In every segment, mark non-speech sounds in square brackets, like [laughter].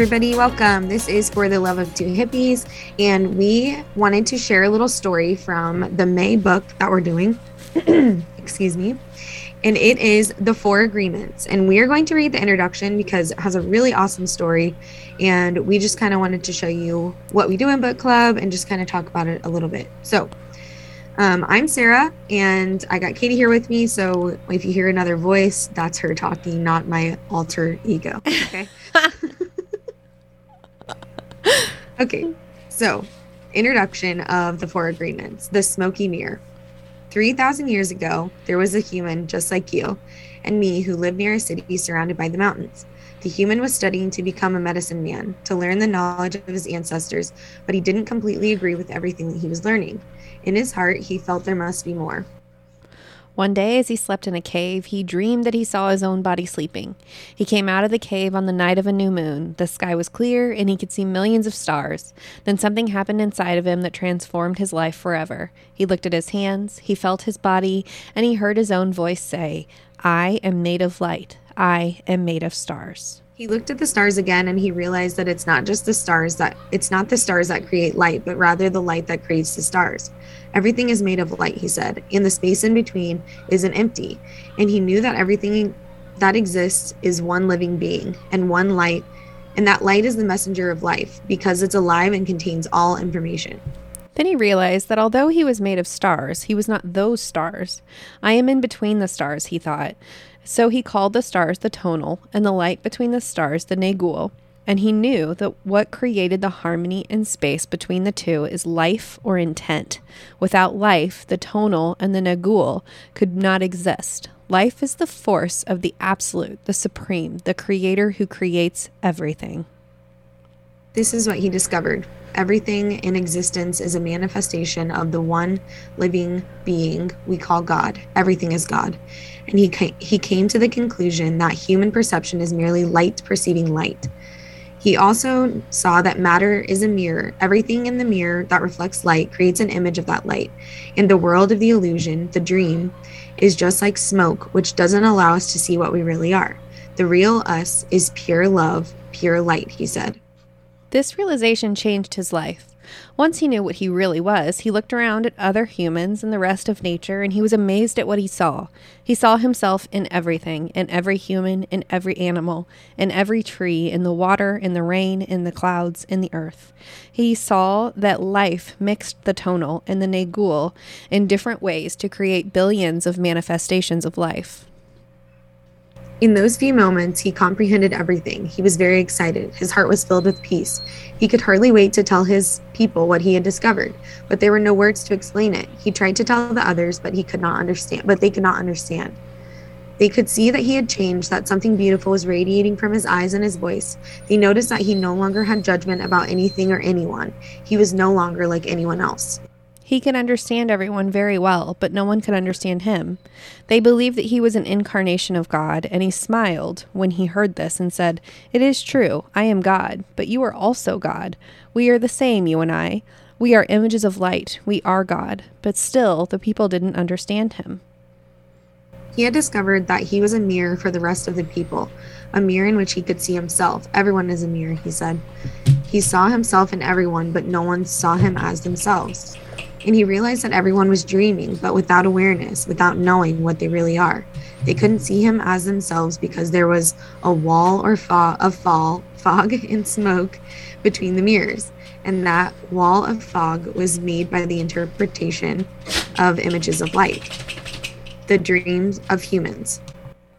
everybody. Welcome. This is For the Love of Two Hippies, and we wanted to share a little story from the May book that we're doing. [clears throat] Excuse me. And it is The Four Agreements. And we are going to read the introduction because it has a really awesome story. And we just kind of wanted to show you what we do in book club and just kind of talk about it a little bit. So, um, I'm Sarah, and I got Katie here with me. So if you hear another voice, that's her talking, not my alter ego. [laughs] Okay. [laughs] okay. So, introduction of the Four Agreements the Smoky Mirror. 3,000 years ago, there was a human just like you and me who lived near a city surrounded by the mountains. The human was studying to become a medicine man, to learn the knowledge of his ancestors, but he didn't completely agree with everything that he was learning. In his heart, he felt there must be more. One day, as he slept in a cave, he dreamed that he saw his own body sleeping. He came out of the cave on the night of a new moon. The sky was clear, and he could see millions of stars. Then something happened inside of him that transformed his life forever. He looked at his hands, he felt his body, and he heard his own voice say, I am made of light. I am made of stars. He looked at the stars again and he realized that it's not just the stars that it's not the stars that create light, but rather the light that creates the stars. Everything is made of light, he said, and the space in between isn't empty. And he knew that everything that exists is one living being and one light, and that light is the messenger of life because it's alive and contains all information. Then he realized that although he was made of stars, he was not those stars. I am in between the stars, he thought. So he called the stars the tonal and the light between the stars the nagual. And he knew that what created the harmony in space between the two is life or intent. Without life, the tonal and the nagual could not exist. Life is the force of the absolute, the supreme, the creator who creates everything. This is what he discovered. Everything in existence is a manifestation of the one living being we call God. Everything is God. And he, he came to the conclusion that human perception is merely light perceiving light. He also saw that matter is a mirror. Everything in the mirror that reflects light creates an image of that light. In the world of the illusion, the dream is just like smoke, which doesn't allow us to see what we really are. The real us is pure love, pure light, he said. This realization changed his life. Once he knew what he really was, he looked around at other humans and the rest of nature, and he was amazed at what he saw. He saw himself in everything, in every human, in every animal, in every tree, in the water, in the rain, in the clouds, in the earth. He saw that life mixed the tonal and the nagual in different ways to create billions of manifestations of life. In those few moments, he comprehended everything. He was very excited. His heart was filled with peace. He could hardly wait to tell his people what he had discovered, but there were no words to explain it. He tried to tell the others, but he could not understand, but they could not understand. They could see that he had changed, that something beautiful was radiating from his eyes and his voice. They noticed that he no longer had judgment about anything or anyone. He was no longer like anyone else. He could understand everyone very well, but no one could understand him. They believed that he was an incarnation of God, and he smiled when he heard this and said, It is true, I am God, but you are also God. We are the same, you and I. We are images of light. We are God. But still, the people didn't understand him. He had discovered that he was a mirror for the rest of the people, a mirror in which he could see himself. Everyone is a mirror, he said. He saw himself in everyone, but no one saw him as themselves and he realized that everyone was dreaming, but without awareness, without knowing what they really are. They couldn't see him as themselves because there was a wall or fog of fall, fog [laughs] and smoke between the mirrors. And that wall of fog was made by the interpretation of images of light, the dreams of humans.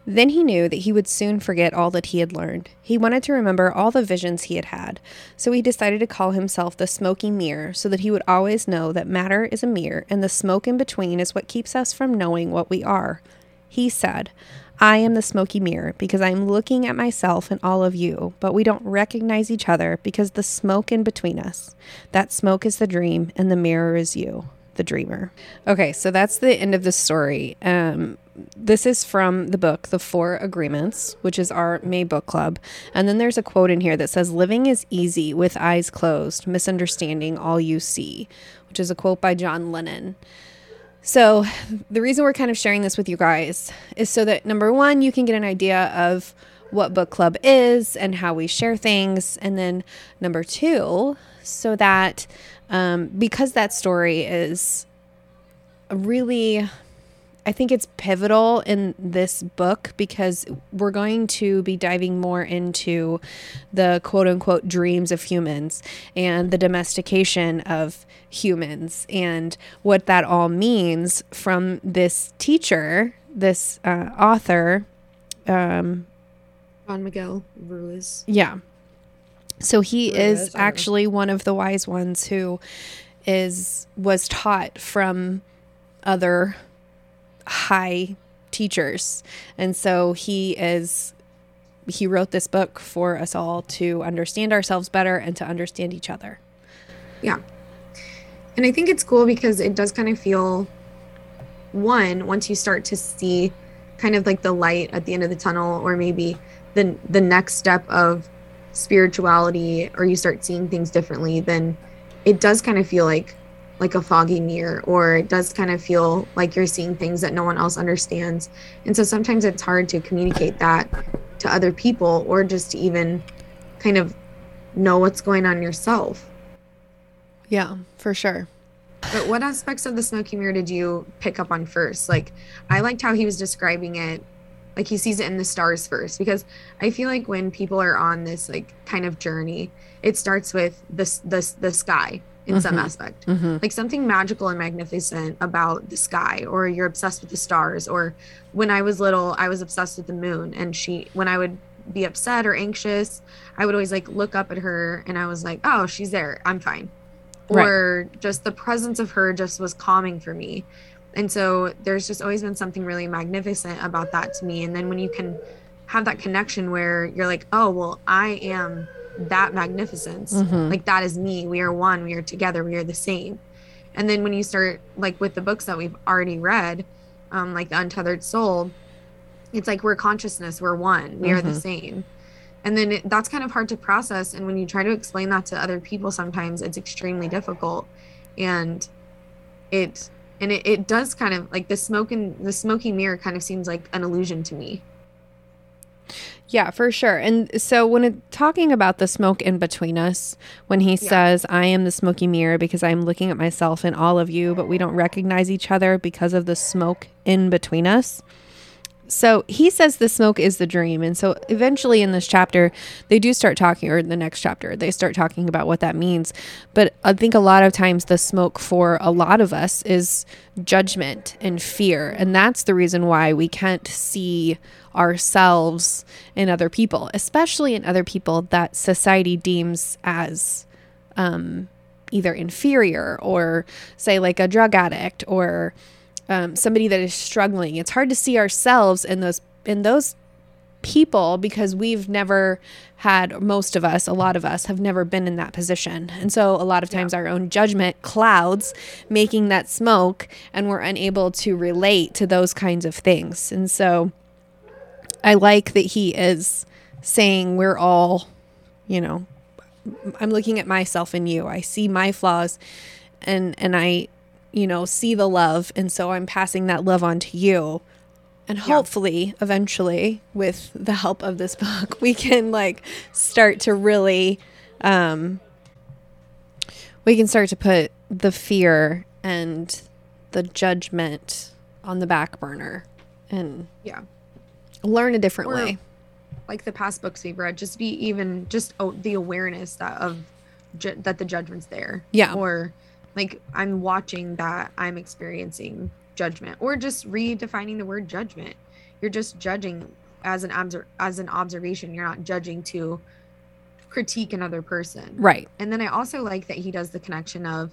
Then he knew that he would soon forget all that he had learned. He wanted to remember all the visions he had had, so he decided to call himself the smoky mirror so that he would always know that matter is a mirror and the smoke in between is what keeps us from knowing what we are. He said, I am the smoky mirror because I am looking at myself and all of you, but we don't recognize each other because the smoke in between us. That smoke is the dream, and the mirror is you the dreamer. Okay, so that's the end of the story. Um, this is from the book, The Four Agreements, which is our May book club. And then there's a quote in here that says, Living is easy with eyes closed, misunderstanding all you see, which is a quote by John Lennon. So, the reason we're kind of sharing this with you guys is so that number one, you can get an idea of what book club is and how we share things. And then number two, so that um, because that story is really I think it's pivotal in this book because we're going to be diving more into the quote unquote dreams of humans and the domestication of humans and what that all means from this teacher, this uh, author. Um, Don Miguel Ruiz. Yeah. So he Ruiz, is I don't know. actually one of the wise ones who is was taught from other high teachers. And so he is he wrote this book for us all to understand ourselves better and to understand each other. Yeah. And I think it's cool because it does kind of feel one, once you start to see kind of like the light at the end of the tunnel or maybe the the next step of spirituality or you start seeing things differently, then it does kind of feel like like a foggy mirror or it does kind of feel like you're seeing things that no one else understands. And so sometimes it's hard to communicate that to other people or just to even kind of know what's going on yourself. Yeah, for sure. But what aspects of the smoky mirror did you pick up on first? Like, I liked how he was describing it. Like he sees it in the stars first, because I feel like when people are on this like kind of journey, it starts with this this the sky in some Mhm. aspect, Mm-hmm. like something magical and magnificent about the sky, or you're obsessed with the stars. Or when I was little, I was obsessed with the moon, and she when I would be upset or anxious, I would always like look up at her, and I was like, oh, she's there, I'm fine Right. or just the presence of her just was calming for me and so there's just always been something really magnificent about that to me and then when you can have that connection where you're like oh well i am that magnificence. Mhm. like that is me. We are one. We are together. We are the same. And then when you start like with the books that we've already read um, like the untethered soul it's like we're consciousness. We're one. We are the Mhm. same. And then it, that's kind of hard to process. And when you try to explain that to other people sometimes it's extremely difficult. And it and it, it does kind of like the smoke and the smoky mirror kind of seems like an illusion to me Yeah, for sure. And so when it, talking about the smoke in between us, when he says, I am the smoky mirror because I'm looking at myself and all of you, but we don't recognize each other because of the smoke in between us. So he says the smoke is the dream. And so eventually in this chapter, they do start talking, or in the next chapter, they start talking about what that means. But I think a lot of times the smoke for a lot of us is judgment and fear. And that's the reason why we can't see ourselves in other people, especially in other people that society deems as um, either inferior or, say, like a drug addict or um, somebody that is struggling. It's hard to see ourselves in those in those people because we've never had most of us a lot of us have never been in that position. And so a lot of times our own judgment clouds making that smoke and we're unable to relate to those kinds of things. And so i like that he is saying we're all you know i'm looking at myself and you. I see my flaws and and i you know see the love and so i'm passing that love on to you. And hopefully eventually with the help of this [laughs] book we can like start to really um we can start to put the fear and the judgment on the back burner and yeah. learn a different Or- way. like the past books we've read just be even just oh, the awareness that of ju- that the judgment's there. Yeah. or like i'm watching that i'm experiencing judgment or just redefining the word judgment. You're just judging as an obser- as an observation. You're not judging to critique another person. Right. And then i also like that he does the connection of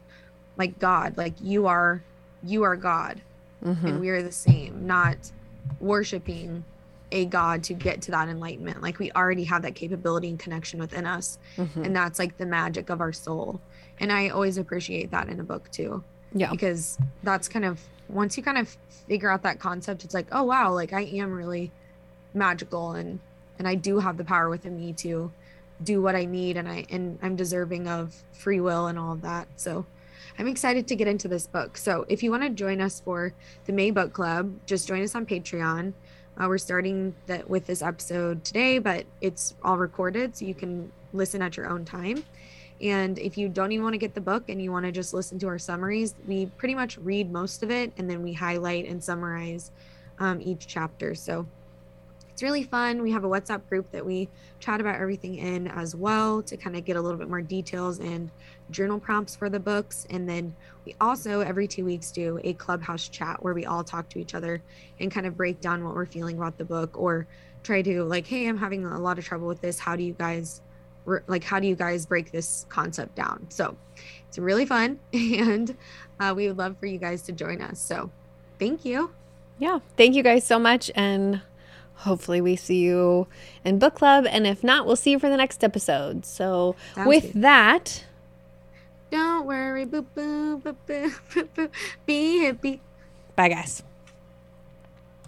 like god like you are you are god. Mhm. and we are the same, not worshiping a God to get to that enlightenment. Like we already have that capability and connection within us. Mhm. And that's like the magic of our soul. And I always appreciate that in a book too, yeah because that's kind of once you kind of figure out that concept, it's like, oh wow, like I am really magical and and I do have the power within me to do what I need and I and I'm deserving of free will and all of that. So I'm excited to get into this book. So if you want to join us for the May Book Club, just join us on Patreon. Uh, we're starting that with this episode today, but it's all recorded, so you can listen at your own time. And if you don't even want to get the book and you want to just listen to our summaries, we pretty much read most of it and then we highlight and summarize um, each chapter. So it's really fun. We have a WhatsApp group that we chat about everything in as well to kind of get a little bit more details and journal prompts for the books. And then we also every two weeks do a clubhouse chat where we all talk to each other and kind of break down what we're feeling about the book or try to like, hey, I'm having a lot of trouble with this. How do you guys like how do you guys break this concept down? So it's really fun [laughs] and uh, we would love for you guys to join us. So thank you. Yeah, thank you guys so much and hopefully we see you in book club and if not we'll see you for the next episode. So Sounds with good. that don't worry boo boo [laughs] boo boo boo boo be happy. bye guys